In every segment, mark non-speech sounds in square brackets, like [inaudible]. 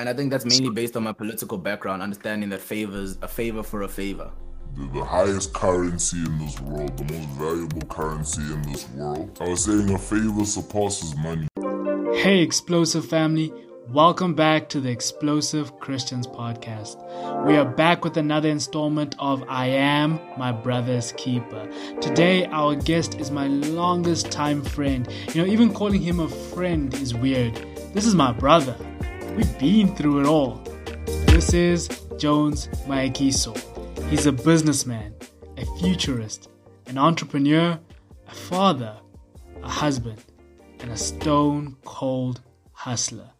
And I think that's mainly based on my political background, understanding that favors a favor for a favor. The, the highest currency in this world, the most valuable currency in this world. I was saying a favor surpasses money. Hey, explosive family. Welcome back to the Explosive Christians podcast. We are back with another installment of I Am My Brother's Keeper. Today, our guest is my longest time friend. You know, even calling him a friend is weird. This is my brother. We've been through it all. This is Jones Mayekiso. He's a businessman, a futurist, an entrepreneur, a father, a husband, and a stone cold hustler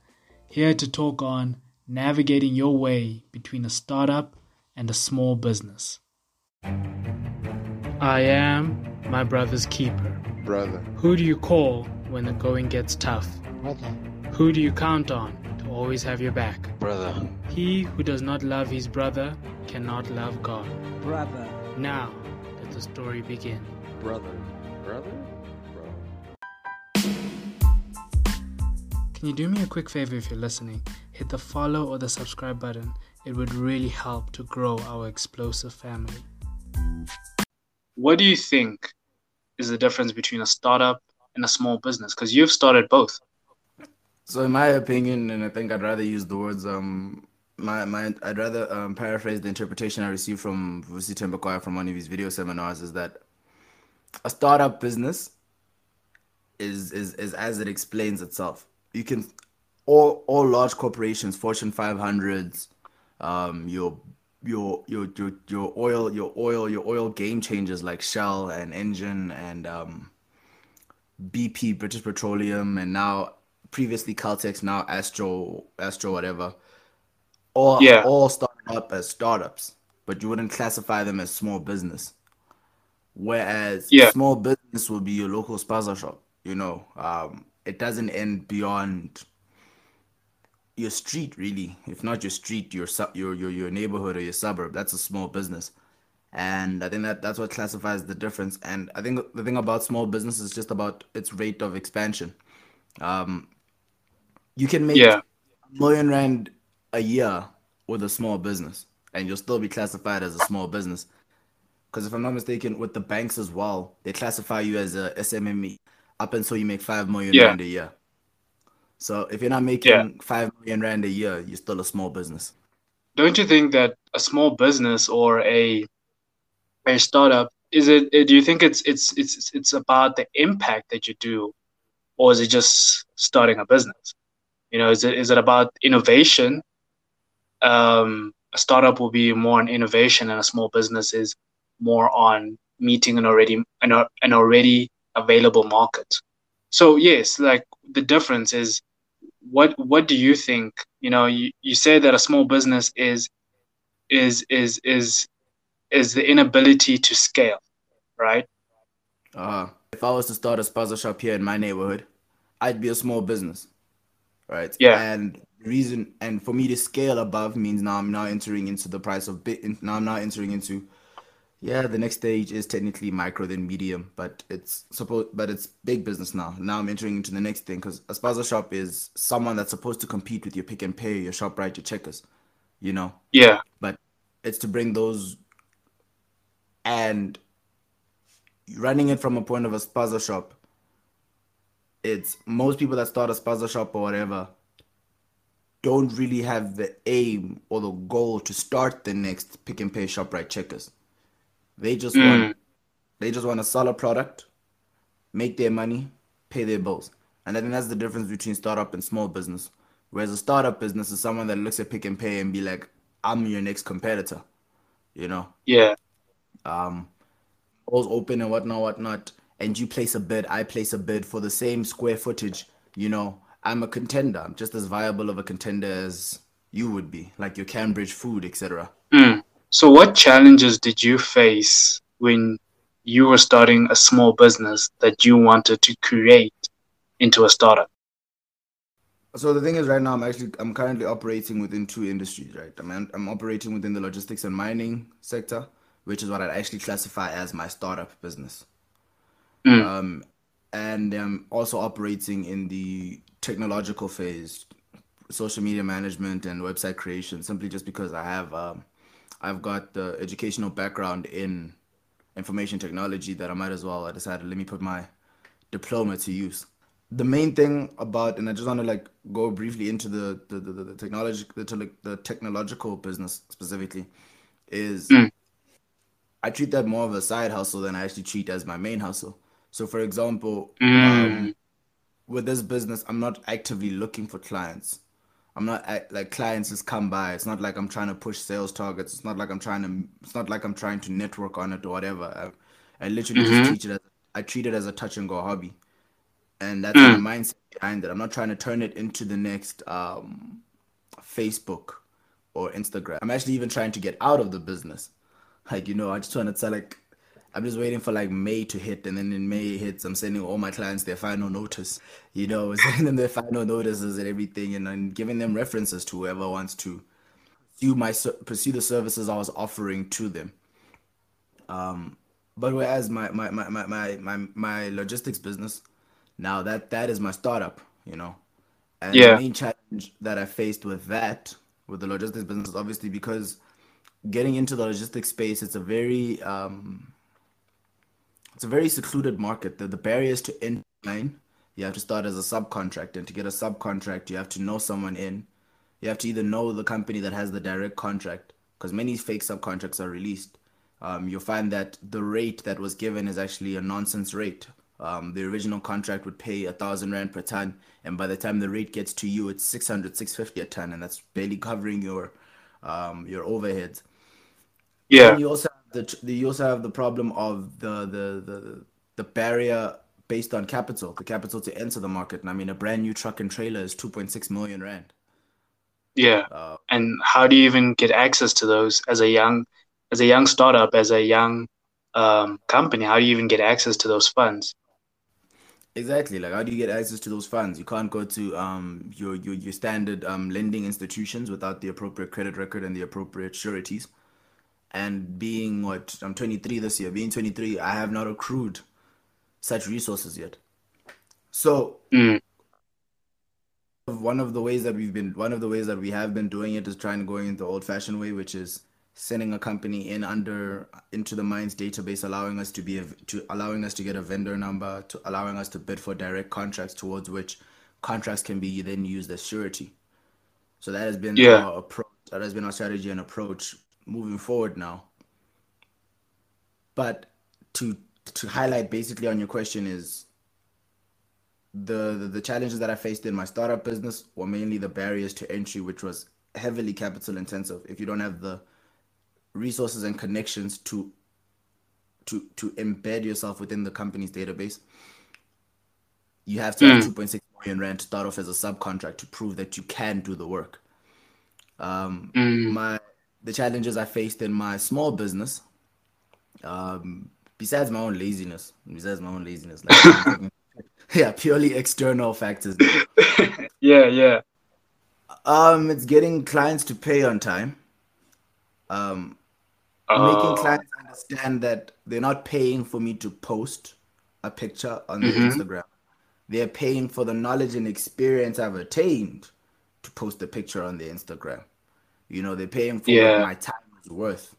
here to talk on navigating your way between a startup and a small business. I am my brother's keeper. Brother. Who do you call when the going gets tough? Brother. Who do you count on always have your back? Brother. He who does not love his brother cannot love God. Brother. Now let the story begin. Brother. Brother? Brother. Can you do me a quick favor if you're listening? Hit the follow or the subscribe button. It would really help to grow our explosive family. What do you think is the difference between a startup and a small business? Because you've started both. So, in my opinion, and I think I'd rather use the words um my my I'd rather um, paraphrase the interpretation I received from Vusi Thembekwayo from one of his video seminars is that a startup business is is is as it explains itself. You can all all large corporations, Fortune 500s, um, your your your your your oil your oil your oil game changers like Shell and Engen and um, BP British Petroleum and now previously Caltex now Astro Astro whatever all Yeah. all started up as startups but you wouldn't classify them as small business. Whereas Yeah. small business will be your local spaza shop you know um, it doesn't end beyond your street really. If not your street your sub your, your your neighborhood or your suburb that's a small business. And i think that that's what classifies the difference. And i think the thing about small business is just about its rate of expansion. Um you can make Yeah. a million rand a year with a small business and you'll still be classified as a small business because if i'm not mistaken with the banks as well they classify you as a SMME up until you make five million Yeah. rand a year so if you're not making Yeah. five million rand a year you're still a small business Don't you think that a small business or a a startup is it? Eh, do you think it's it's it's it's about the impact that you do, or is it just starting a business? You know, is it is it about innovation? Um, a startup will be more on innovation, and a small business is more on meeting an already an, an already available market. So yes, like the difference is what what do you think? You know, you, you say that a small business is is is is is the inability to scale, right? Uh, if I was to start a spaza shop here in my neighborhood, I'd be a small business, right? Yeah. And the reason, and for me to scale above means now I'm now entering into the price of bit. Now I'm now entering into, yeah, the next stage is technically micro then medium, but it's supposed, but it's big business now. Now I'm entering into the next thing because a spaza shop is someone that's supposed to compete with your Pick n Pay, your shop right, your checkers, you know Yeah, but it's to bring those and running it from a point of a spaza shop it's most people that start a spaza shop or whatever don't really have the aim or the goal to start the next Pick n Pay shop right? Checkers. They just Mm. want they just want to sell a product make their money pay their bills. And i think that's the difference between startup and small business whereas a startup business is someone that looks at Pick n Pay and be like i'm your next competitor you know? Yeah, um doors open and whatnot whatnot and you place a bid i place a bid for the same square footage you know i'm a contender i'm just as viable of a contender as you would be like your cambridge food etc Mm. So, what challenges did you face when you were starting a small business that you wanted to create into a startup? So the thing is, right now I'm actually I'm currently operating within two industries, right? I'm I'm operating within the logistics and mining sector, which is what I'd actually classify as my startup business. Mm. Um, and I'm also operating in the technological phase, social media management and website creation simply just because I have um, I've got the educational background in information technology that I might as well I decided let me put my diploma to use. The main thing about and I just want to like go briefly into the the, the, the technology the, the technological business specifically is Mm. I treat that more of a side hustle than I actually treat as my main hustle. So for example, Mm. um, with this business, I'm not actively looking for clients. I'm not like clients just come by. It's not like I'm trying to push sales targets. It's not like I'm trying to. It's not like I'm trying to network on it or whatever. I, I literally Mhm. just treat it as I treat it as a touch and go hobby, and that's Mm. my mindset behind it. I'm not trying to turn it into the next um, Facebook or Instagram. I'm actually even trying to get out of the business. Like you know, I just want to tell like I'm just waiting for like May to hit, and then in May hits, I'm sending all my clients their final notice. You know, [laughs] sending them their final notices and everything, and then giving them references to whoever wants to pursue my pursue the services I was offering to them. Um, but whereas my my my my my my, my logistics business, now that that is my startup, you know, and Yeah. the main challenge that I faced with that with the logistics business obviously because getting into the logistics space, it's a very um, it's a very secluded market. The, the barriers to entry, you have to start as a subcontractor, and to get a subcontract, you have to know someone in. You have to either know the company that has the direct contract, because many fake subcontracts are released. Um, you'll find that the rate that was given is actually a nonsense rate. Um, the original contract would pay a thousand rand per ton, and by the time the rate gets to you, it's 600, 650 a ton, and that's barely covering your um, your overheads. Yeah. Then you also have the the- you also have the problem of the the the the barrier based on capital, the capital to enter the market. And I mean, a brand new truck and trailer is 2.6 million rand. Yeah. Uh, And how do you even get access to those as a young as a young startup, as a young um, company? How do you even get access to those funds? exactly. Like, how do you get access to those funds? You can't go to um your your your standard um lending institutions without the appropriate credit record and the appropriate sureties. And being what I'm 23 this year, being 23, I have not accrued such resources yet. So Mm. one of the ways that we've been one of the ways that we have been doing it is trying to go in the old fashioned way which is sending a company in under into the mines database allowing us to be a, to allowing us to get a vendor number to allowing us to bid for direct contracts towards which contracts can be then used as surety so that has been Yeah. our approach that has been our strategy and approach moving forward now but to to highlight basically on your question is the, the the challenges that I faced in my startup business were mainly the barriers to entry, which was heavily capital intensive. If you don't have the resources and connections to to to embed yourself within the company's database, you have to have 2.6 million rand to start off as a subcontract to prove that you can do the work. Um, Mm. my the challenges I faced in my small business, um, besides my own laziness, besides my own laziness, like [laughs] [laughs] yeah, purely external factors. [laughs] yeah, yeah. Um, it's getting clients to pay on time. Um, Oh, making clients understand that they're not paying for me to post a picture on Mhm. Instagram. They're paying for the knowledge and experience I've attained to post a picture on their Instagram. You know, they're paying for Yeah. what my time is worth.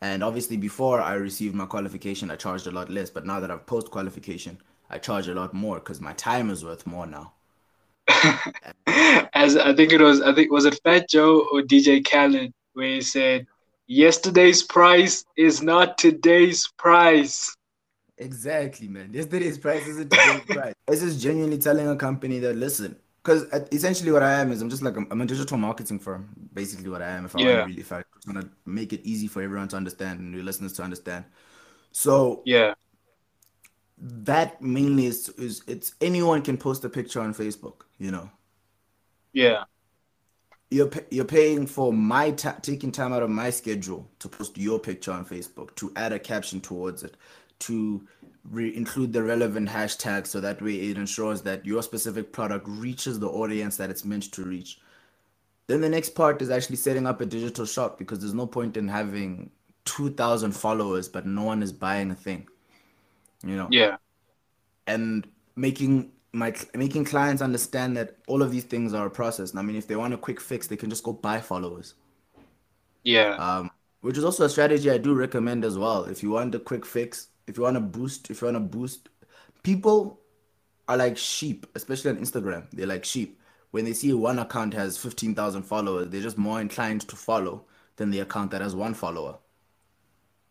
And obviously, before I received my qualification, I charged a lot less. But now that I've post qualification, I charge a lot more because my time is worth more now. [laughs] As I think it was, I think was it Fat Joe or DJ Khaled where he said, "Yesterday's price is not today's price." Exactly, man. Yesterday's price isn't today's [laughs] price. This is genuinely telling a company that listen, because essentially what I am is I'm just like I'm, I'm a digital marketing firm. Basically, what I am. If I Yeah. want to really, if I want to make it easy for everyone to understand and your listeners to understand. So Yeah, that mainly is is it's anyone can post a picture on Facebook. You know, yeah, you're you're paying for my ta- taking time out of my schedule to post your picture on Facebook, to add a caption towards it, to re- include the relevant hashtag so that way it ensures that your specific product reaches the audience that it's meant to reach. Then the next part is actually setting up a digital shop because there's no point in having 2,000 followers but no one is buying a thing. You know yeah, and making my making clients understand that all of these things are a process. And I mean, if they want a quick fix, they can just go buy followers. Yeah. Um, which is also a strategy I do recommend as well. If you want a quick fix, if you want to boost, if you want to boost, people are like sheep, especially on Instagram. They're like sheep. When they see one account has 15,000 followers, they're just more inclined to follow than the account that has one follower.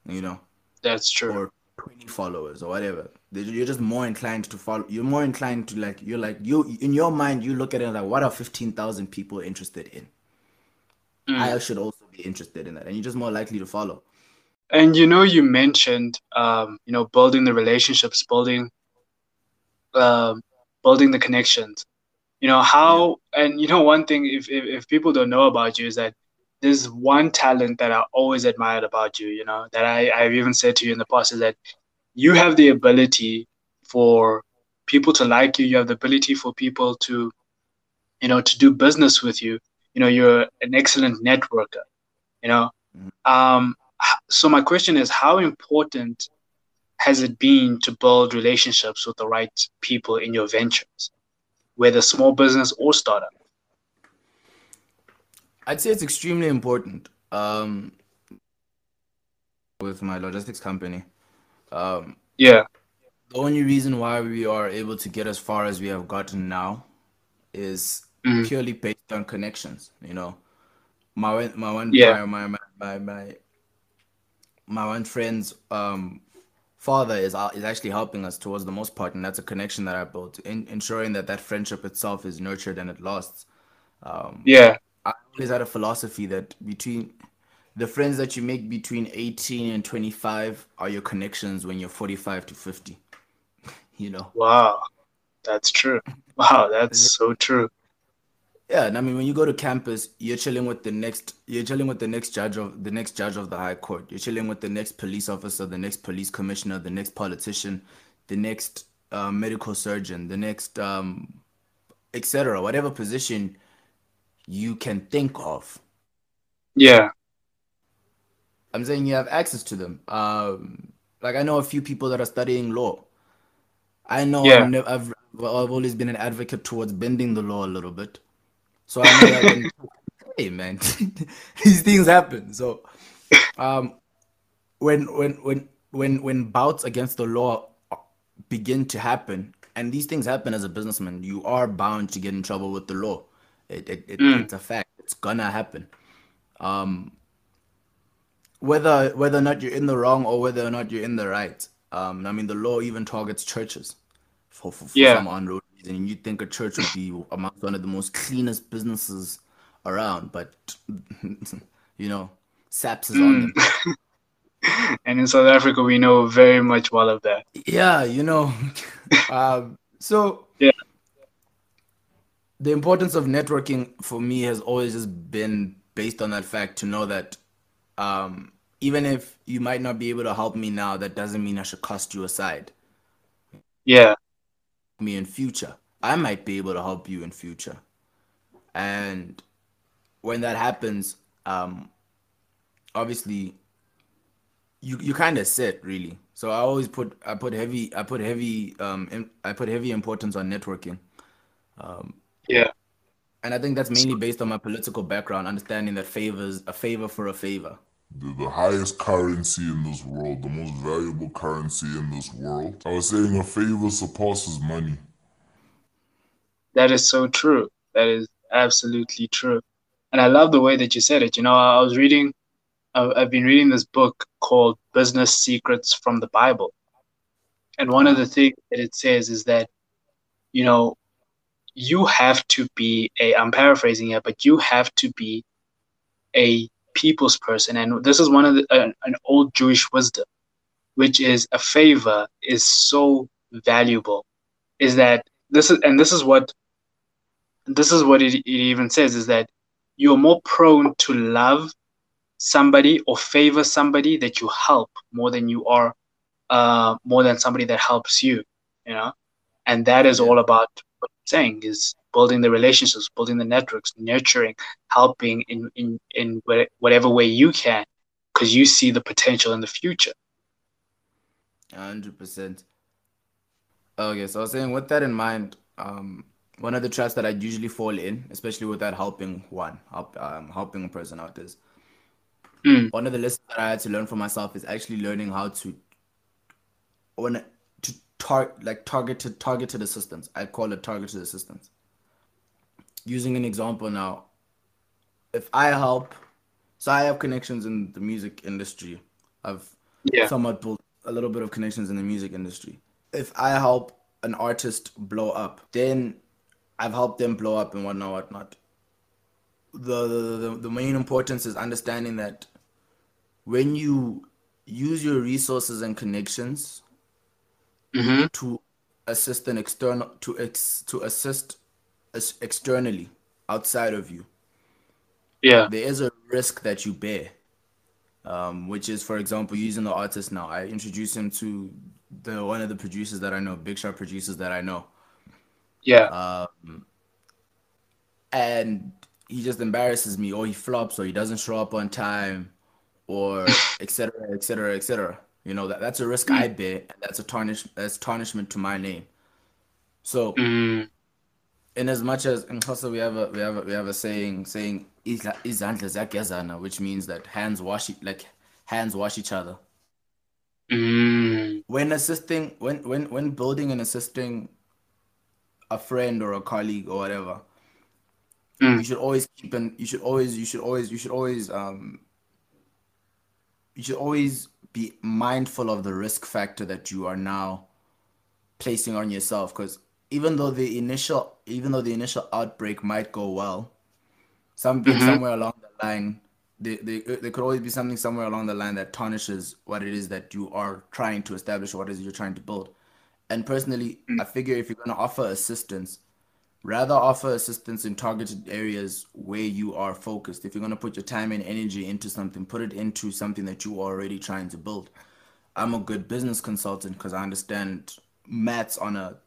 You know? That's true. Or 20 followers or whatever. You're just more inclined to follow. You're more inclined to like, you're like, you, in your mind, you look at it like, what are 15,000 people interested in? Mm. I should also be interested in that. And you're just more likely to follow. And you know, you mentioned, um, you know, building the relationships, building, um, building the connections. You know how, and you know, one thing if, if if people don't know about you is that there's one talent that I always admired about you. You know that I I've even said to you in the past is that you have the ability for people to like you. You have the ability for people to, you know, to do business with you. You know, you're an excellent networker. You know, mm-hmm. um, so my question is how important has it been to build relationships with the right people in your ventures whether small business or startup i'd say it's extremely important um, with my logistics company um, yeah the only reason why we are able to get as far as we have gotten now is mm-hmm. purely based on connections you know my my one yeah. my, my my my my one friend's um, father is uh, is actually helping us towards the most part, and that's a connection that I built, in, ensuring that that friendship itself is nurtured and it lasts. Um, yeah, I always had a philosophy that between the friends that you make between 18 and 25 are your connections when you're 45 to 50. [laughs] you know. Wow, that's true. Wow, that's so true. Yeah, and I mean when you go to campus, you're chilling with the next you're chilling with the next judge of the next judge of the high court. You're chilling with the next police officer, the next police commissioner, the next politician, the next uh, medical surgeon, the next um, etc. Whatever position you can think of. Yeah. I'm saying you have access to them. Um, like I know a few people that are studying law. I know yeah. I've, never, I've I've always been an advocate towards bending the law a little bit. So I know that when, hey man, [laughs] these things happen. So um, when when when when when bouts against the law begin to happen, and these things happen as a businessman, you are bound to get in trouble with the law. It, it, it mm. it's a fact. It's gonna happen. Um, whether whether or not you're in the wrong or whether or not you're in the right. Um, I mean, the law even targets churches for, for, for yeah. some unroad and you'd think a church would be amongst one of the most cleanest businesses around, but [laughs] you know, SAPS is on them. [laughs] and in South Africa, we know very much well of that. Yeah, you know. [laughs] um, so yeah, the importance of networking for me has always just been based on that fact to know that um, even if you might not be able to help me now, that doesn't mean I should cast you aside. Yeah me in future. I might be able to help you in future. And when that happens, um, obviously you you kind of sit really. So I always put I put heavy I put heavy um in, I put heavy importance on networking. Um, yeah. And I think that's mainly based on my political background, understanding that favors a favor for a favor. The, the highest currency in this world, the most valuable currency in this world. I was saying a favor surpasses money. That is so true. That is absolutely true. And I love the way that you said it. You know, I was reading, I've been reading this book called Business Secrets from the Bible. And one of the things that it says is that, you know, you have to be a, I'm paraphrasing here, but you have to be a people's person. And this is one of the, uh, an old Jewish wisdom, which is a favor is so valuable. Is that this is, and this is what, this is what it, it even says is that you're more prone to love somebody or favor somebody that you help more than you are, uh, more than somebody that helps you, you know? And that is all about what I'm saying is building the relationships, building the networks, nurturing, helping in in in whatever way you can, because you see the potential in the future. Hundred percent. Okay, so I was saying, with that in mind, um, one of the traps that I usually fall in, especially with that helping one, help, um, helping a person out, is Mm. one of the lessons that I had to learn for myself is actually learning how to when to tar like targeted targeted assistance. I call it targeted assistance. Using an example now, if I help, so I have connections in the music industry. I've Yeah. somewhat built a little bit of connections in the music industry. If I help an artist blow up, then I've helped them blow up and whatnot, whatnot. The, the, the, main importance is understanding that when you use your resources and connections Mm-hmm. to assist an external to ex to assist externally outside of you, Yeah. there is a risk that you bear. Um, which is, for example, using the artist now. I introduce him to the one of the producers that I know, big shot producers that I know. Yeah. Um, and he just embarrasses me, or he flops, or he doesn't show up on time, or etc. etc. etc. You know that that's a risk I bear, and that's a tarnish that's tarnishment to my name. So, Mm. In as much as in Xhosa we have a we have a, we have a saying saying "Izla- izandla ziyagezana," which means that hands wash like hands wash each other. Mm. when assisting when when when building and assisting a friend or a colleague or whatever Mm. you should always keep an you should always you should always you should always um you should always be mindful of the risk factor that you are now placing on yourself because even though the initial even though the initial outbreak might go well something Mhm. somewhere along the line there, there, there could always be something somewhere along the line that tarnishes what it is that you are trying to establish what it is you're trying to build. And personally i figure if you're going to offer assistance rather offer assistance in targeted areas where you are focused. If you're going to put your time and energy into something put it into something that you are already trying to build. I'm a good business consultant because i understand maths on a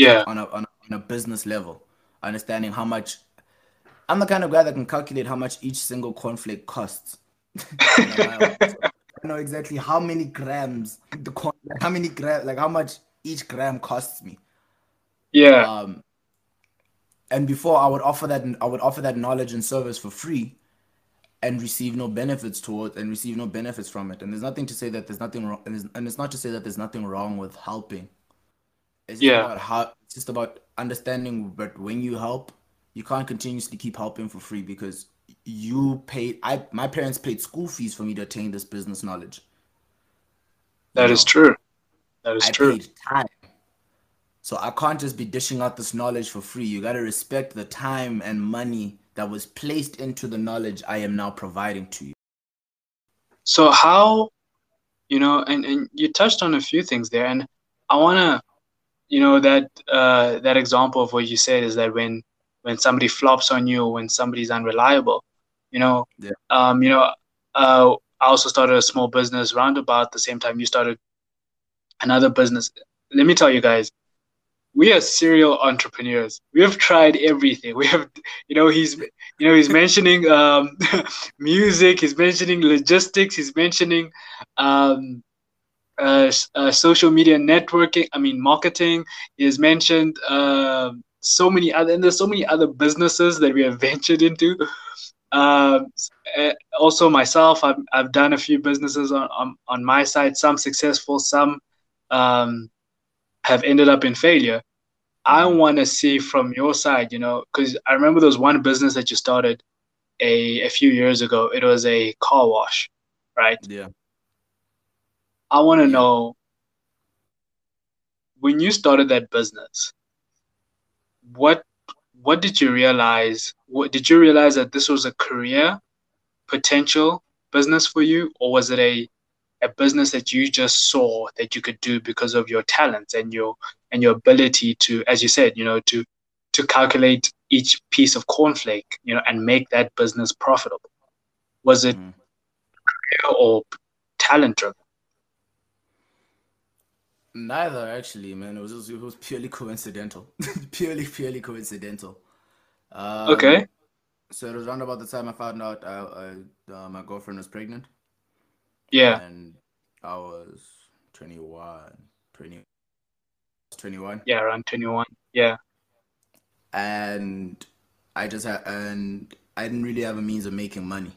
Yeah. on a, on a on a business level, understanding how much. I'm the kind of guy that can calculate how much each single cornflake costs. [laughs] I [laughs] know exactly how many grams the corn, like how many gram, like how much each gram costs me. Yeah. Um, and before I would offer that, I would offer that knowledge and service for free, and receive no benefits towards, and receive no benefits from it. And there's nothing to say that there's nothing wrong, and, there's- and it's not to say that there's nothing wrong with helping. It's just Yeah. about how it's just about understanding but when you help, you can't continuously keep helping for free because you paid I my parents paid school fees for me to attain this business knowledge. That You is know, true. That is I true. paid time. So I can't just be dishing out this knowledge for free. You gotta respect the time and money that was placed into the knowledge I am now providing to you. So how, you know, and, and you touched on a few things there, and I wanna, you know, that uh that example of what you said is that when when somebody flops on you when somebody's unreliable, you know, Yeah. um, you know, uh, I also started a small business round about the same time you started another business. Let me tell you guys, we are serial entrepreneurs. We have tried everything. We have, you know, he's, you know, he's [laughs] mentioning um, [laughs] music. He's mentioning logistics. He's mentioning um, social media networking. I mean, marketing. He has mentioned um so many other, and there's so many other businesses that we have [laughs] ventured into. Um, uh, also, myself, I've, I've done a few businesses on, on, on my side, some successful, some um, have ended up in failure. I Mhm. want to see from your side, you know, because I remember there was one business that you started a, a few years ago. It was a car wash, right? Yeah. I want to know when you started that business, what what did you realize? What did you realize that this was a career potential business for you, or was it a a business that you just saw that you could do because of your talents and your and your ability to, as you said, you know, to to calculate each piece of cornflake, you know, and make that business profitable? Was it Mhm. career or talent driven? Neither actually, man. It was just, it was purely coincidental. [laughs] purely, purely coincidental. Um, Okay. So it was around about the time I found out I, I, uh, my girlfriend was pregnant, Yeah. and I was 21, 20. 21. Yeah, around 21. Yeah. and I just had and I didn't really have a means of making money.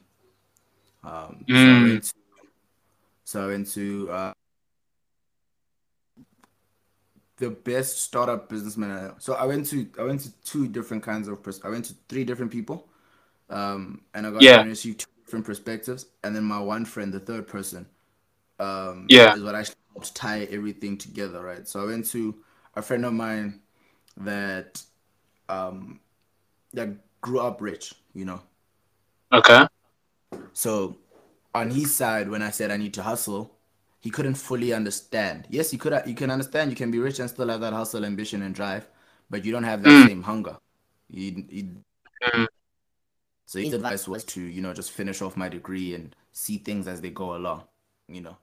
Um, so I Mm. went to, so I went to uh, the best startup businessman. I know. So I went to I went to two different kinds of pers- I went to three different people, um, and I got Yeah. to receive two different perspectives. And then my one friend, the third person, um, Yeah. is what actually helped tie everything together, right? So I went to a friend of mine that um that grew up rich, you know. Okay. So on his side, when I said I need to hustle, he couldn't fully understand. Yes, you could you can understand you can be rich and still have that hustle, ambition, and drive, but you don't have that Mm. same hunger. You, you, Mm. so his advice was to, you know, just finish off my degree and see things as they go along, you know.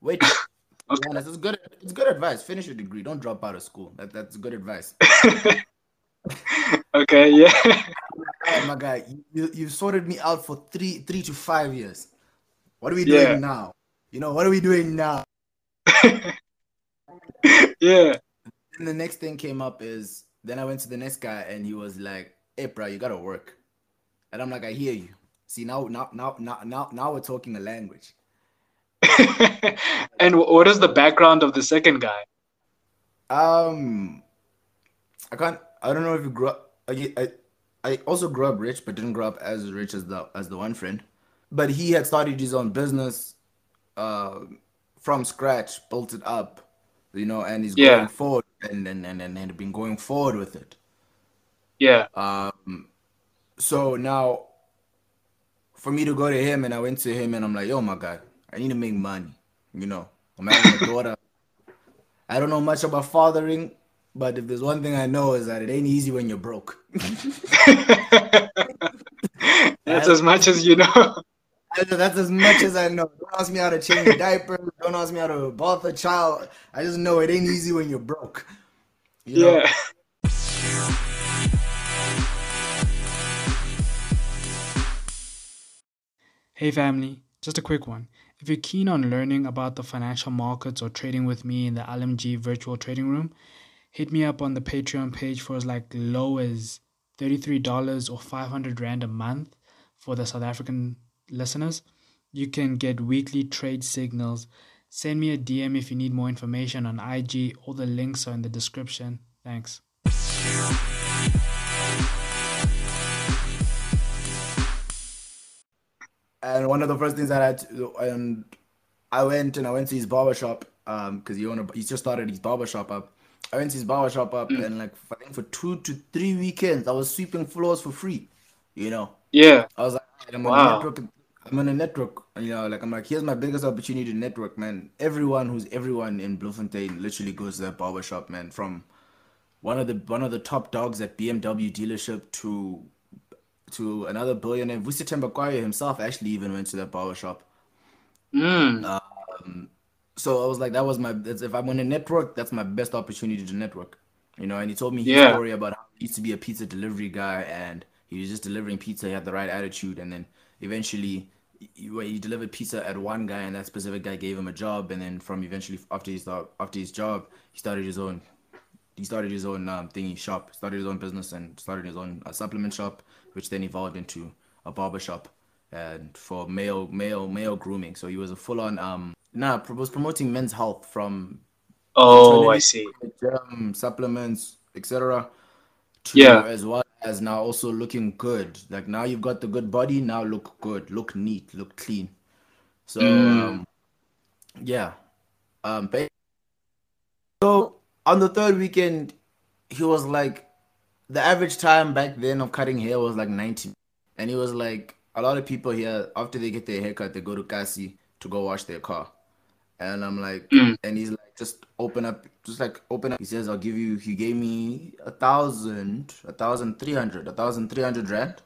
Wait, [coughs] to be Okay. honest, it's good. It's good advice. Finish your degree. Don't drop out of school. That that's good advice. [laughs] okay. Yeah. Oh my God, you, you you sorted me out for three three to five years. What are we doing Yeah. now? You know, what are we doing now? [laughs] yeah. And the next thing came up is then I went to the next guy and he was like, Hey bro, you gotta work. And I'm like, I hear you. See now now now now now, now we're talking a language. [laughs] and what is the background of the second guy? Um I can't I don't know if you grew up I, I I also grew up rich but didn't grow up as rich as the as the one friend. But he had started his own business uh from scratch, built it up, you know, and he's Yeah. going forward and and, and, and and been going forward with it. Yeah. Um, so now for me to go to him and I went to him and I'm like, yo, my God, I need to make money. You know, I'm having a daughter. I don't know much about fathering, but if there's one thing I know is that it ain't easy when you're broke. [laughs] [laughs] That's as much as you know. That's as much as I know. Don't ask me how to change a diaper. Don't ask me how to bath a child. I just know it ain't easy when you're broke. You know? Yeah. Hey family, just a quick one. If you're keen on learning about the financial markets or trading with me in the LMG virtual trading room, hit me up on the Patreon page for as like low as $33 or 500 Rand a month for the South African listeners. You can get weekly trade signals. Send me a DM if you need more information on IG. All the links are in the description. Thanks. And one of the first things that I had to, and I went and I went to his barber shop um because he owned a, he just started his barber shop up. I went to his barber shop up and like I think for two to three weekends I was sweeping floors for free. You know, Yeah. I was like, I'm on Wow. a network. I'm on a network. You know, like I'm like, here's my biggest opportunity to network, man. Everyone who's everyone in Bloemfontein literally goes to that barber shop, man. From one of the one of the top dogs at BMW dealership to to another billionaire. Vusi Thembekwayo himself actually even went to that barber shop. Mm. So I was like, that was my. That's, if I'm on a network, that's my best opportunity to network. You know, and he told me his Yeah. story about how he used to be a pizza delivery guy, and he was just delivering pizza. He had the right attitude, and then eventually, he, where he delivered pizza at one guy, and that specific guy gave him a job, and then from eventually after he start after his job, he started his own. He started his own um, thingy shop, started his own business, and started his own uh, supplement shop, which then evolved into a barber shop, and for male male male grooming. So he was a full on um nah was promoting men's health from Oh, I see. supplements, etc. Yeah. as well as now also looking good. Like now you've got the good body, now look good, look neat, look clean. So Mm. um yeah. Um so on the third weekend, he was like the average time back then of cutting hair was like 90. And he was like, a lot of people here, after they get their haircut, they go to Kasi to go wash their car. And I'm like, Mm. and he's like, just open up, just like open up. He says, I'll give you, he gave me a thousand, a thousand three hundred, a thousand three hundred rand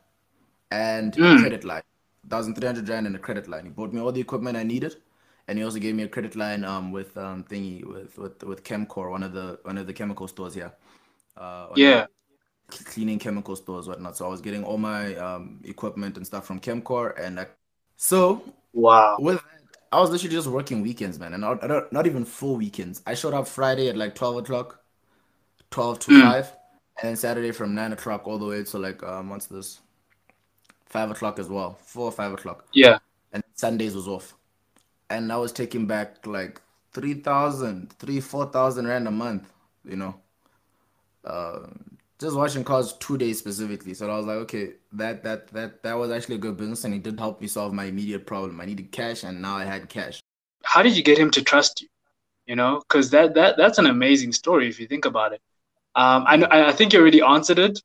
and a Mm. credit line. A thousand three hundred rand and a credit line. He bought me all the equipment I needed. And he also gave me a credit line um with um thingy with with with Chemcore, one of the one of the chemical stores here. Uh, Yeah. cleaning chemical stores, whatnot. So I was getting all my um, equipment and stuff from Chemcore, and I, so Wow. with that, I was literally just working weekends, man, and not, not not even full weekends. I showed up Friday at like twelve o'clock, 12 to Mm. 5. And then Saturday from 9 o'clock all the way to like, um, what's this? 5 o'clock as well. 4 or 5 o'clock. Yeah. And Sundays was off. And I was taking back like 3,000, 3, 4,000 rand a month, you know. Uh, just watching cars two days specifically. So I was like, okay, that that that that was actually a good business and it did help me solve my immediate problem. I needed cash and now I had cash. How did you get him to trust you? You know, because that that that's an amazing story if you think about it. Um, I know, I think you already answered it,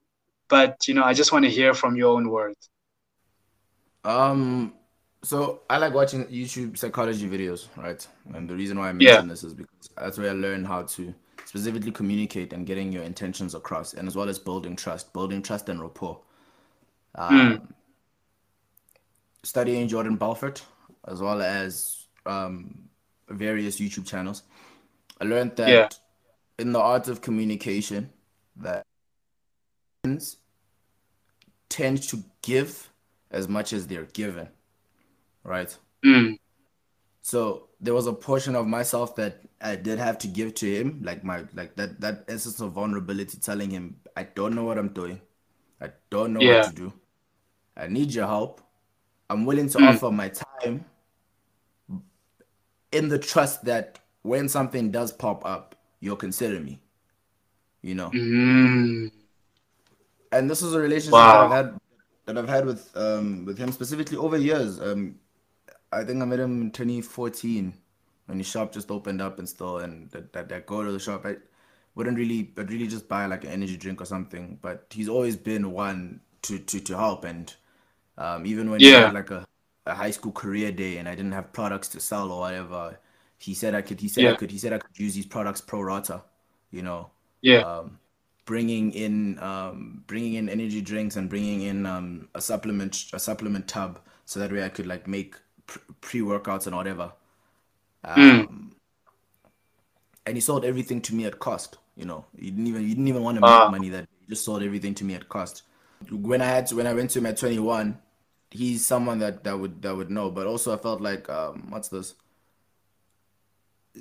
but you know, I just want to hear from your own words. Um, so I like watching YouTube psychology videos, right? And the reason why I Yeah. mention this is because that's where I learned how to specifically communicate and getting your intentions across, and as well as building trust, building trust and rapport. Um, studying Jordan Belfort, as well as um, various YouTube channels, I learned that Yeah. in the art of communication, that tend to give as much as they're given, right? Mm, So there was a portion of myself that I did have to give to him, like my like that that essence of vulnerability, telling him I don't know what I'm doing, I don't know Yeah. what to do, I need your help. I'm willing to Mm. offer my time in the trust that when something does pop up, you'll consider me. You know. mm, and this is a relationship Wow. that I've had that I've had with um with him specifically over years. Um, I think I met him in 2014 when his shop just opened up and still, and that that, that go to the shop. I wouldn't really, I'd really just buy like an energy drink or something. But he's always been one to to to help, and um, even when he had like a a high school career day and I didn't have products to sell or whatever, he said I could. He said I could. He said I could use these products pro rata, you know yeah, um, bringing in um, bringing in energy drinks and bringing in um, a supplement a supplement tub so that way I could like make pre workouts and whatever. Mm. Um, and he sold everything to me at cost. You know, he didn't even he didn't even want to make Wow. money. That he just sold everything to me at cost. When I had to, when I went to him at 21, he's someone that that would that would know. But also I felt like um, what's this?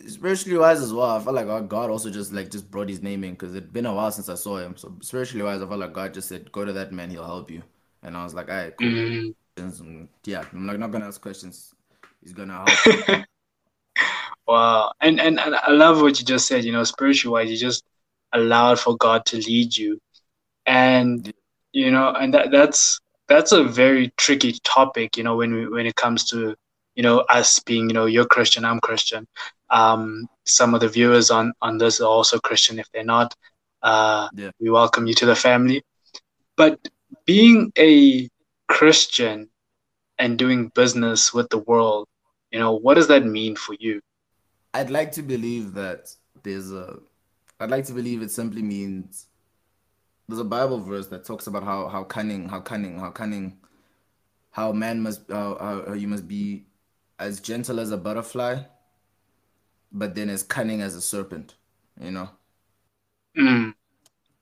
spiritually wise as well, I felt like oh, God also just like just brought his name in because it'd been a while since I saw him. So spiritually wise, I felt like God just said, "Go to that man, he'll help you." And I was like, "All right, cool." mm. And, yeah, I'm like not gonna ask questions. It's gonna [laughs] help. Wow. And, and and I love what you just said, you know, spiritual wise, you just allowed for God to lead you. And Yeah. you know, and that that's that's a very tricky topic, you know, when we when it comes to, you know, us being, you know, you're Christian, I'm Christian. Um, some of the viewers on on this are also Christian. If they're not, uh, Yeah. we welcome you to the family. But being a Christian and doing business with the world, you know, what does that mean for you? I'd like to believe that there's a. I'd like to believe it simply means there's a Bible verse that talks about how how cunning, how cunning, how cunning, how man must, how, how, you must be as gentle as a butterfly, but then as cunning as a serpent. You know. Mm.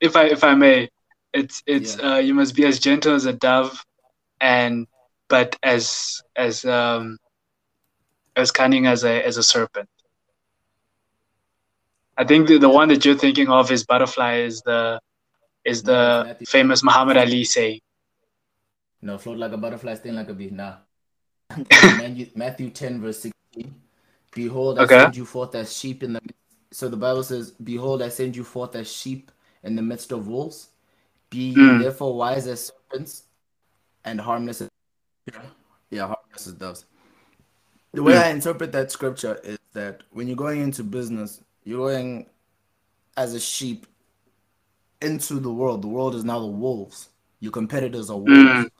If I if I may, it's it's uh, you must be as gentle as a dove, and but as as um as cunning as a as a serpent. I think the, the one that you're thinking of is butterfly is the is the Matthew. famous Muhammad Ali saying. No, float like a butterfly, sting like a bee. Nah. [laughs] Matthew, Matthew 10, verse 16. Behold, I Okay. send you forth as sheep in the So the Bible says, Behold, I send you forth as sheep in the midst of wolves. Be ye Mm. therefore wise as serpents and harmless as yeah, harmless as doves. The way Mm. I interpret that scripture is that when you're going into business, you're going as a sheep into the world. The world is now the wolves. Your competitors are wolves. Mm.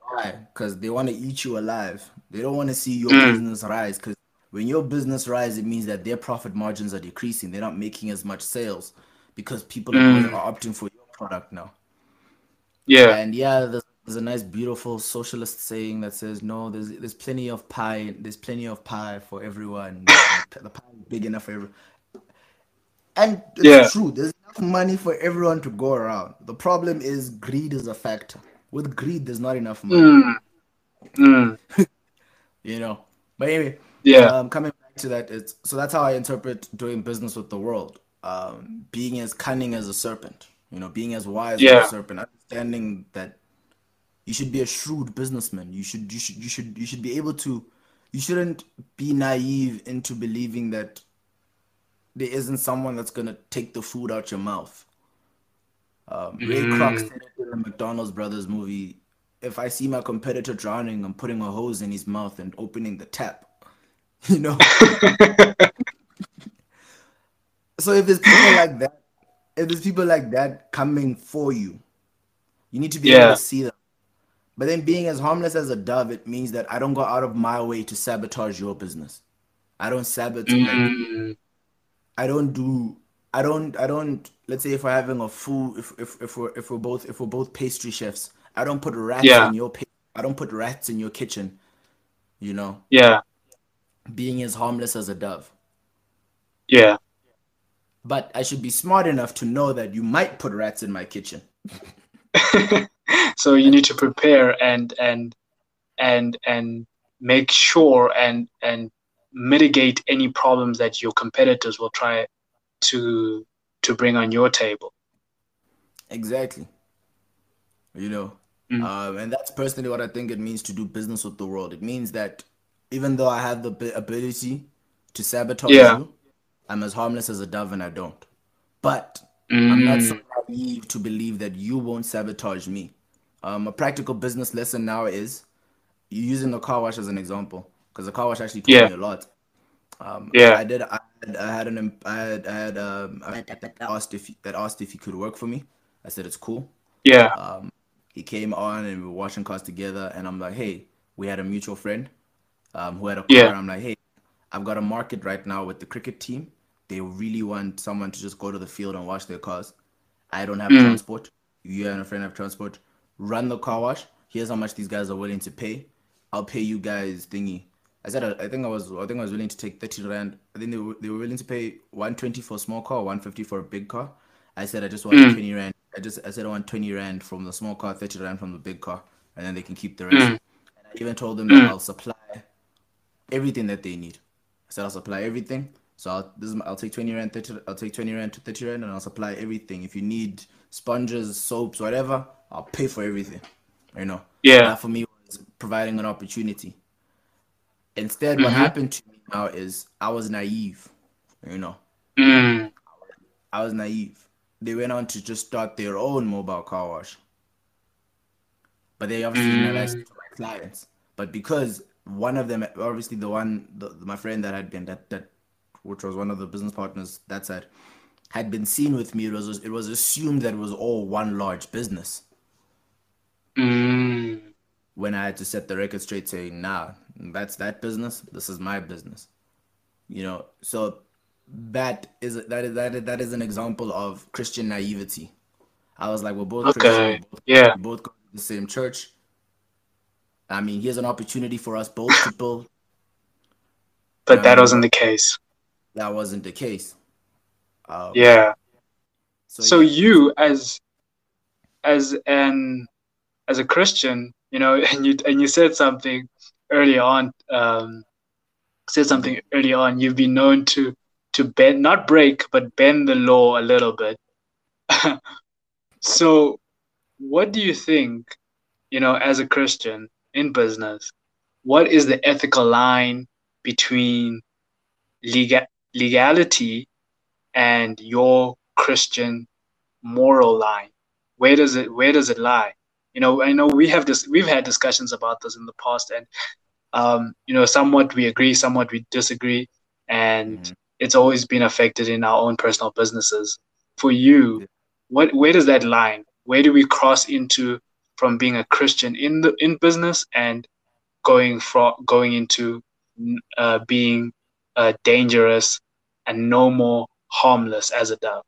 Why? Because they want to eat you alive. They don't want to see your Mm. business rise. Because when your business rise, it means that their profit margins are decreasing. They're not making as much sales because people are, Mm. are opting for your product now. Yeah. And yeah, there's, there's a nice, beautiful socialist saying that says, "No, there's there's plenty of pie. There's plenty of pie for everyone. the pie is big enough for everyone." And it's Yeah. true. There's enough money for everyone to go around. The problem is greed is a factor. With greed, there's not enough money. Mm. Mm. [laughs] You know. But anyway, Yeah. um, coming back to that, it's so that's how I interpret doing business with the world. um, being as cunning as a serpent, you know, being as wise Yeah. as a serpent, understanding that you should be a shrewd businessman. You should you should you should you should be able to you shouldn't be naive into believing that there isn't someone that's gonna take the food out your mouth. Um, Ray Kroc said it in the McDonald's brothers movie. If I see my competitor drowning, I'm putting a hose in his mouth and opening the tap. [laughs] You know. [laughs] so if there's people like that, if there's people like that coming for you, you need to be Yeah. able to see them. But then being as harmless as a dove, it means that I don't go out of my way to sabotage your business. I don't sabotage. like, Mm, I don't do. I don't. I don't. Let's say if we're having a food, if if if we're if we're both if we're both pastry chefs, I don't put rats Yeah. in your. I don't put rats in your kitchen. You know, yeah, being as harmless as a dove. yeah, But I should be smart enough to know that you might put rats in my kitchen. [laughs] so you need to prepare and and and and make sure and and mitigate any problems that your competitors will try to to bring on your table. Exactly. You know, Mm. um, and that's personally what I think it means to do business with the world. It means that even though I have the ability to sabotage Yeah. you, I'm as harmless as a dove and I don't. But I'm not so Mm, naive to believe that you won't sabotage me. Um, a practical business lesson now is using the car wash as an example, because the car wash actually taught Yeah. me a lot. Um, Yeah. I did. I had, I had an. I had. I had. Um, I that asked if that asked if he could work for me. I said it's cool. yeah, Um, he came on and we were washing cars together, and I'm like, hey, we had a mutual friend, um, who had a car. Yeah. I'm like, hey, I've got a market right now with the cricket team. They really want someone to just go to the field and wash their cars. I don't have Mm. transport. You and a friend have transport. Run the car wash. Here's how much these guys are willing to pay. I'll pay you guys thingy. I said I, I think I was I think I was willing to take 30 rand. I think they were, they were willing to pay 120 for a small car, 150 for a big car. I said I just want Mm. 20 rand. I just I said I want 20 rand from the small car, 30 rand from the big car, and then they can keep the rest. Mm. And I even told them that I'll supply everything that they need. I said I'll supply everything. So I'll this is my, I'll take 20 rand, 30, I'll take 20 rand to 30 rand, and I'll supply everything. If you need sponges, soaps, whatever, I'll pay for everything. You know. Yeah. That for me was providing an opportunity. Instead, what Mhm. happened to me now is I was naive. You know, mm, I was naive. They went on to just start their own mobile car wash. But they obviously have access to my clients. But because one of them, obviously the one, the, my friend that had been that that, which was one of the business partners that side, had been seen with me. It was it was assumed that it was all one large business. Mm, When I had to set the record straight, saying, "Nah, that's that business. This is my business." You know, so that is that is that is, that is an example of Christian naivety. I was like, we're both Okay, Christian, both, yeah. both go to the same church. I mean, here's an opportunity for us both to build. [laughs] but that wasn't the case. That wasn't the case. Um, Yeah. So, So yeah. you as as an as a Christian, you know, [laughs] and you and you said something early on, um, said something early on. You've been known to to bend, not break, but bend the law a little bit. [laughs] so, what do you think, you know, as a Christian in business, what is the ethical line between legal legality and your Christian moral line? Where does it where does it lie? You know, I know we have this we've had discussions about this in the past and um, you know, somewhat we agree, somewhat we disagree, and Mhm. it's always been affected in our own personal businesses. For you, what where does that line? Where do we cross into from being a Christian in the in business and going from going into uh, being uh, dangerous and no more harmless as a dove?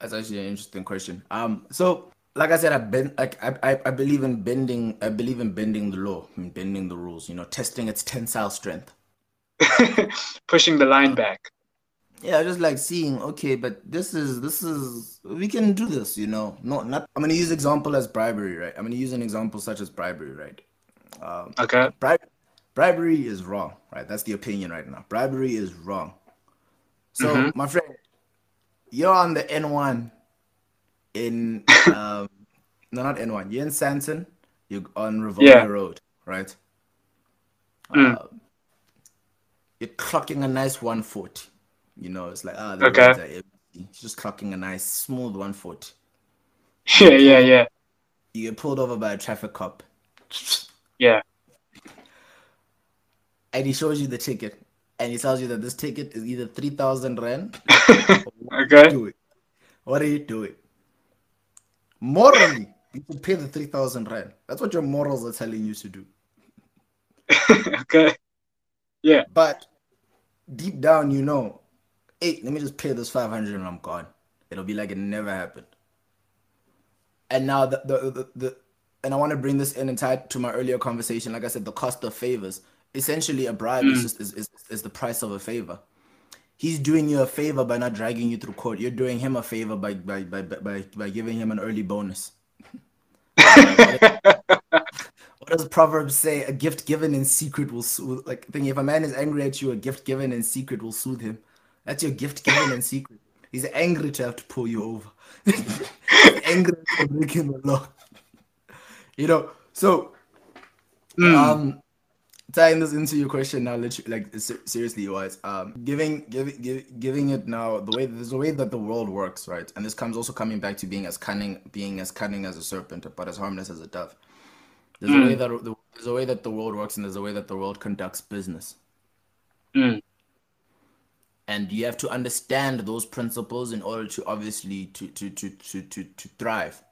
That's actually an interesting question. Um, so like I said, I been like I, I I believe in bending. I believe in bending the law, and bending the rules. You know, testing its tensile strength. [laughs] Pushing the line back. Yeah, just like seeing, okay, but this is this is we can do this, you know. not not I'm gonna use example as bribery, right? I'm gonna use an example such as bribery, right? Um, Okay. Bri- bribery is wrong, right? That's the opinion right now. Bribery is wrong. So, Mhm. my friend, you're on the N1 in [laughs] um no not N1. You're in Sandton. You're on Rivonia Yeah. Road, right? Mm. Uh, you're clocking a nice 140. You know, it's like ah, the Okay. roads are empty. You're just clocking a nice smooth 140. [laughs] Yeah, yeah, yeah, You get pulled over by a traffic cop, yeah. and he shows you the ticket, and he tells you that this ticket is either three thousand rand. [laughs] Okay. What are you doing? Morally, you should pay the three thousand rand. That's what your morals are telling you to do. [laughs] okay. Yeah. But deep down, you know, hey, let me just pay this 500 and I'm gone. It'll be like it never happened. And now the the, the, the and I want to bring this in and tie it to my earlier conversation. Like I said, the cost of favors. Essentially, a bribe is mm. just is, is, is the price of a favor. He's doing you a favor by not dragging you through court. You're doing him a favor by by by by, by, giving him an early bonus. [laughs] What does Proverbs say? A gift given in secret will soothe. Like, thinking if a man is angry at you, a gift given in secret will soothe him. That's your gift given in secret. He's angry to have to pull you over. [laughs] Angry to break him law. You know, so Mm. um, tying this into your question now, literally, like seriously, wise, um, giving, giving, give, giving it now the way there's a way that the world works, right? And this comes also coming back to being as cunning, being as cunning as a serpent, but as harmless as a dove. There's a way that the, there's a way that the world works, and there's a way that the world conducts business. Mm. And you have to understand those principles in order to obviously to to to to to, to thrive,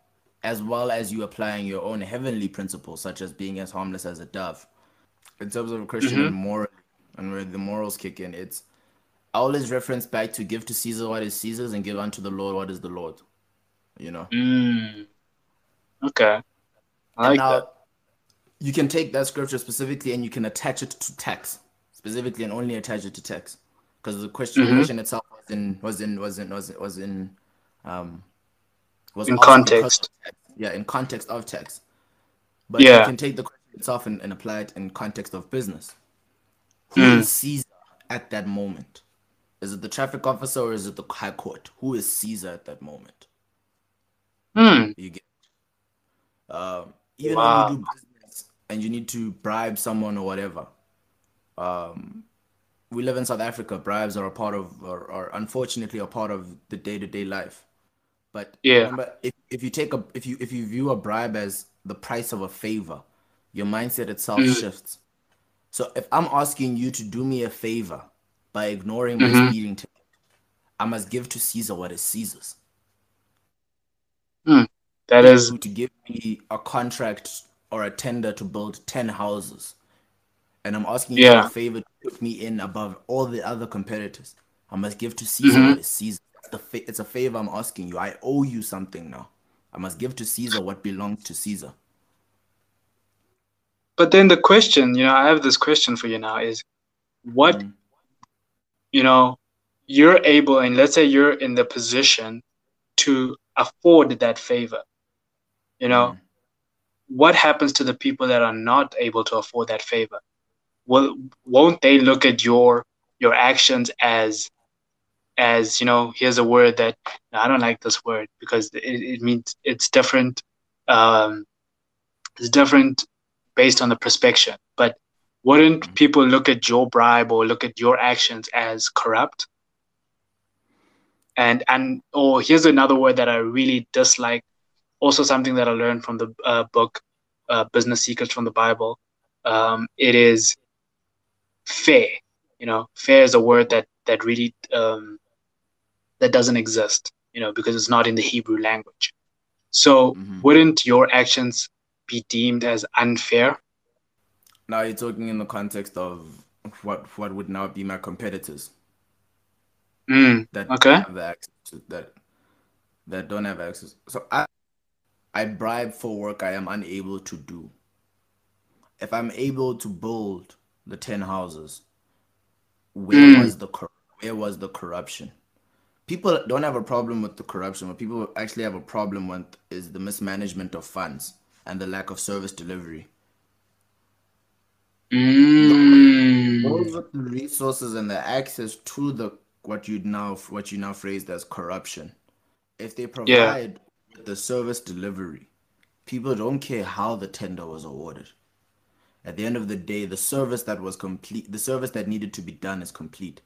as well as you applying your own heavenly principles, such as being as harmless as a dove. In terms of a Christian and moral, and where the morals kick in, it's I always reference back to give to Caesar what is Caesar's and give unto the Lord what is the Lord. You know. Mm. Okay. I like now, that. you can take that scripture specifically and you can attach it to text specifically and only attach it to text because the question, Mm-hmm. question itself was in was in was in was in, was in um was In context. yeah in context of text but yeah. you can take the question itself and, and apply it in context of business Who is Mm. caesar at that moment is it the traffic officer or is it the high court who is caesar at that moment Hmm. you get um, even Wow. when you do business and you need to bribe someone or whatever. Um, we live in South Africa. Bribes are a part of, or are unfortunately a part of the day to day life. But Yeah. remember, if, if you take a if you if you view a bribe as the price of a favor, your mindset itself Mm. shifts. So if I'm asking you to do me a favor by ignoring my Mhm. speeding ticket, I must give to Caesar what is Caesar's That is to give me a contract or a tender to build 10 houses and i'm asking you Yeah. for a favor to put me in above all the other competitors i must give to caesar Mhm. what is caesar fa- it's a favor i'm asking you i owe you something now i must give to caesar what belongs to caesar But then the question, you know, I have this question for you now is what, Mm. you know, you're able, and let's say you're in the position to afford that favor, you know, Mm. what happens to the people that are not able to afford that favor? well won't they look at your your actions as as you know here's a word that i don't like this word because it, it means it's different um it's different based on the perspective but wouldn't people look at your bribe or look at your actions as corrupt? And and or here's another word that i really dislike also something that i learned from the uh, book uh, business secrets from the bible. Um, it is fair you know fair is a word that that really um, that doesn't exist you know because it's not in the hebrew language. So Mhm. wouldn't your actions be deemed as unfair now you're talking in the context of what what would now be my competitors mm, that Okay. don't have access to, that that don't have access. So I I bribe for work I am unable to do. If I'm able to build the ten houses, where Mm. was the where was the corruption? People don't have a problem with the corruption. What people actually have a problem with is the mismanagement of funds and the lack of service delivery. mm, Those with the resources and the access to the what you now what you now phrased as corruption. If they provide the service delivery, people don't care how the tender was awarded. At the end of the day, the service that was complete, the service that needed to be done is complete.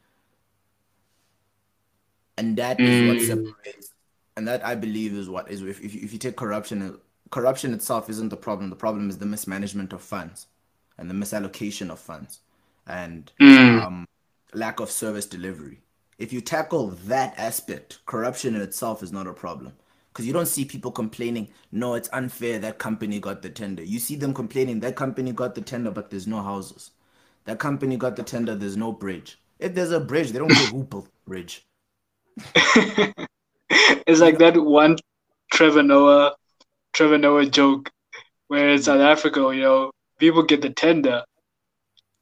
And that is what Mm. separates, and that I believe is what is if, if, if you take corruption, corruption itself isn't the problem. The problem is the mismanagement of funds and the misallocation of funds and Mm. um, lack of service delivery. If you tackle that aspect, corruption in itself is not a problem. Because you don't see people complaining, no, it's unfair, that company got the tender. You see them complaining, that company got the tender, but there's no houses. That company got the tender, there's no bridge. If there's a bridge, they don't care who built the bridge. [laughs] it's like that one Trevor Noah, Trevor Noah joke, where in South Africa, you know, people get the tender,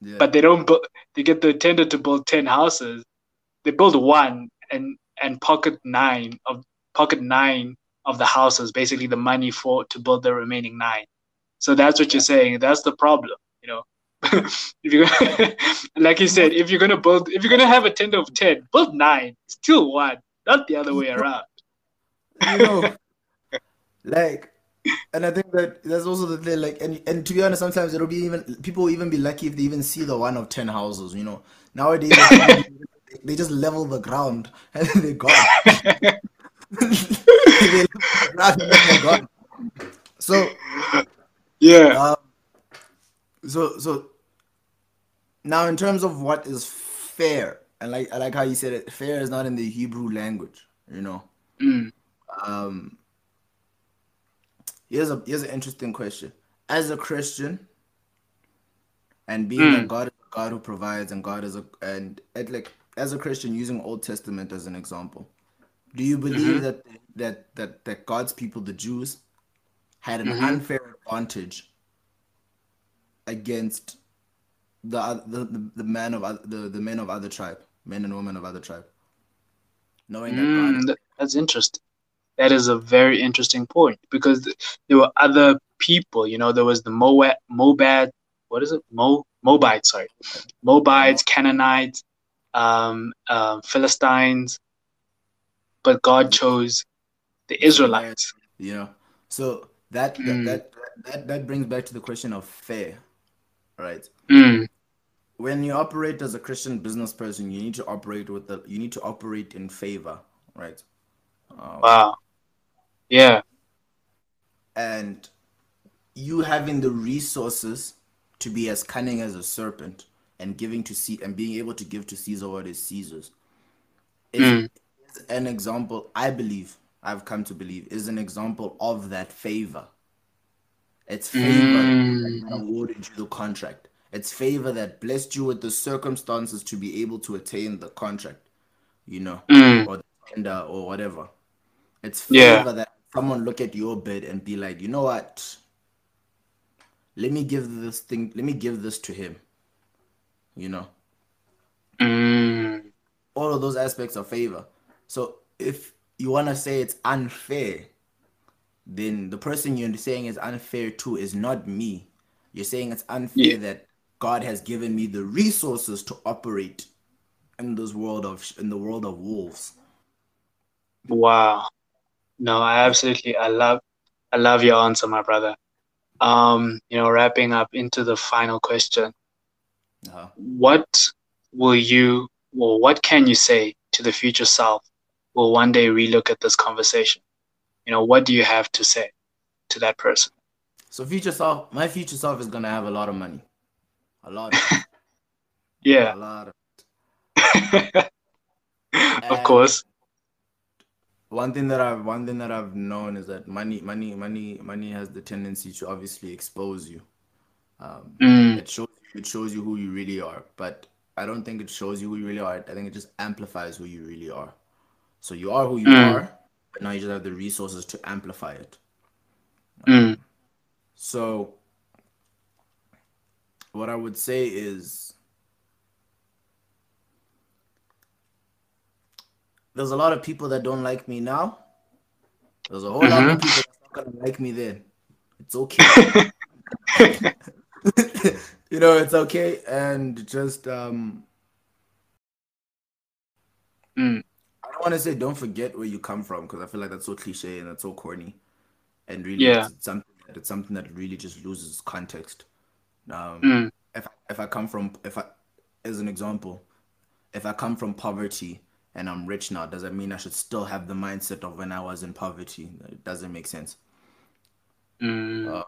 Yeah. but they don't. Bu- they get the tender to build ten houses. They build one and and pocket nine of pocket nine of the houses, basically the money for to build the remaining nine. So that's what you're saying. That's the problem, you know. [laughs] if you [laughs] like you said, if you're gonna build, if you're gonna have a tender of ten, build nine, still one, not the other way [laughs] around. you know, like, and I think that that's also the thing. Like, and and to be honest, sometimes it'll be even people will even be lucky if they even see the one of ten houses. You know, nowadays they [laughs] just [laughs] [laughs] level the ground and then they're gone. they the and then they're gone. So, Yeah. um, so so now in terms of what is fair, and like I like how you said it, fair is not in the Hebrew language. You know. Mm. Um, here's a here's an interesting question. As a Christian, and being that Mm. God a God who provides, and God is a and it, like as a Christian, using Old Testament as an example, do you believe Mhm. that that that that God's people, the Jews, had an Mhm. unfair advantage against the the the, man of the the men of other tribe, men and women of other tribe, knowing that God Mm, th- that's interesting. That is a very interesting point because there were other people. You know, there was the Moab, Mobad, what is it? Mo Moabite, sorry, Moabites, Canaanites, um, um, Philistines, but God chose the Israelites. you know so that that, Mm. that that that brings back to the question of fair right Mm, when you operate as a christian business person you need to operate with the you need to operate in favor right um, wow. Yeah. and you having the resources to be as cunning as a serpent and giving to see and being able to give to caesar what is caesar's is, Mm. is an example i believe i've come to believe is an example of that favor it's favor Mm. that awarded you the contract it's favor that blessed you with the circumstances to be able to attain the contract you know Mm. or the tender or whatever it's Yeah. favor that someone look at your bid and be like you know what let me give this thing let me give this to him you know Mm. all of those aspects of favor. So if you want to say it's unfair, then the person you're saying is unfair to is not me. You're saying it's unfair Yeah. that God has given me the resources to operate in this world of in the world of wolves. Wow. No, I absolutely I love I love your answer, my brother. Um, you know, wrapping up into the final question. Uh-huh. What will you or what can you say to the future self will one day relook at this conversation? You know, what do you have to say to that person? So future self, my future self is gonna have a lot of money, a lot, [laughs] Yeah. a lot. Of, [laughs] of course. One thing that I've one thing that I've known is that money, money, money, money has the tendency to obviously expose you. Um, Mm, it shows it shows you who you really are, but I don't think it shows you who you really are. I think it just amplifies who you really are. So you are who you Mm. are, but now you just have the resources to amplify it. mm, So what I would say is there's a lot of people that don't like me now. There's a whole lot of people that's not gonna like me then. It's okay. [laughs] you know, it's okay and just um Mm. I don't want to say don't forget where you come from because I feel like that's so cliche and that's so corny, and really Yeah. it's something it's something that really just loses context. Um, Mm. if if I come from if I as an example, if I come from poverty and I'm rich now, does that mean I should still have the mindset of when I was in poverty? It doesn't make sense. Mm.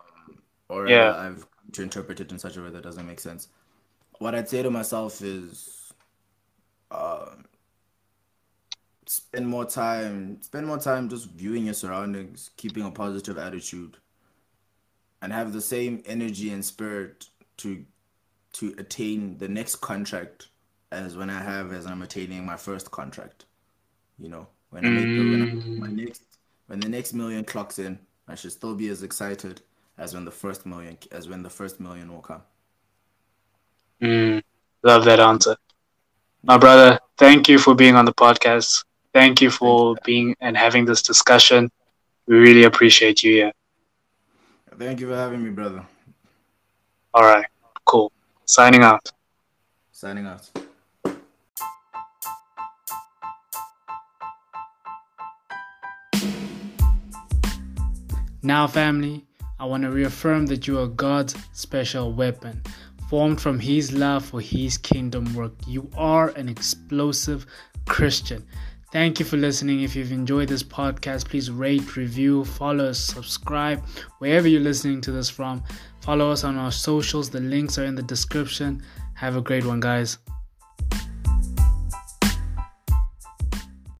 or Yeah. rather, I've to interpret it in such a way that doesn't make sense. What I'd say to myself is, uh, spend more time, spend more time just viewing your surroundings, keeping a positive attitude, and have the same energy and spirit to to attain the next contract as when I have as I'm attaining my first contract. You know, when I make the, when I make my next when the next million clocks in, I should still be as excited as when the first million as when the first million will come. Mm. Love that answer. My brother, thank you for being on the podcast. Thank you for being and having this discussion. We really appreciate you here. Thank you for having me, brother. All right, cool. Signing out. Signing out. Now, family, I want to reaffirm that you are God's special weapon, formed from His love for His kingdom work. You are an explosive Christian. Thank you for listening. If you've enjoyed this podcast, please rate, review, follow subscribe, wherever you're listening to this from. Follow us on our socials. The links are in the description. Have a great one, guys.